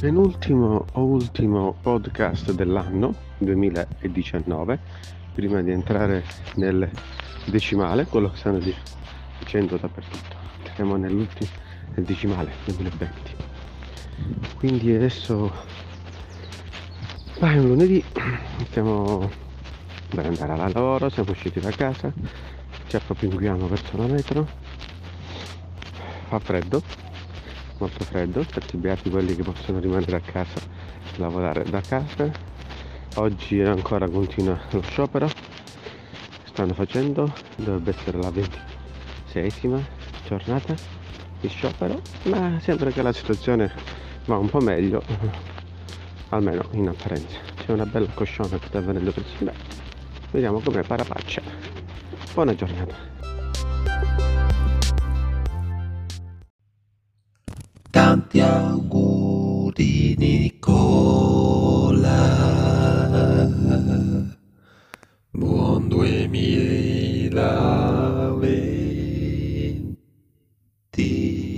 penultimo o ultimo podcast dell'anno 2019 prima di entrare nel decimale quello che stanno dicendo dappertutto. Siamo nell'ultimo nel decimale 2020 quindi adesso vai un lunedì stiamo per andare al lavoro siamo usciti da casa ci appropinguiamo verso la metro. Fa freddo molto freddo, stati beati quelli che possono rimanere a casa e lavorare da casa. Oggi ancora continua lo sciopero stanno facendo, dovrebbe essere la ventiseiesima giornata di sciopero, ma sembra che la situazione va un po' meglio, almeno in apparenza. C'è una bella cosciona che sta venendo per me. Vediamo com'è parapaccia. Buona giornata. tanti auguri Nicola. Buon 2020.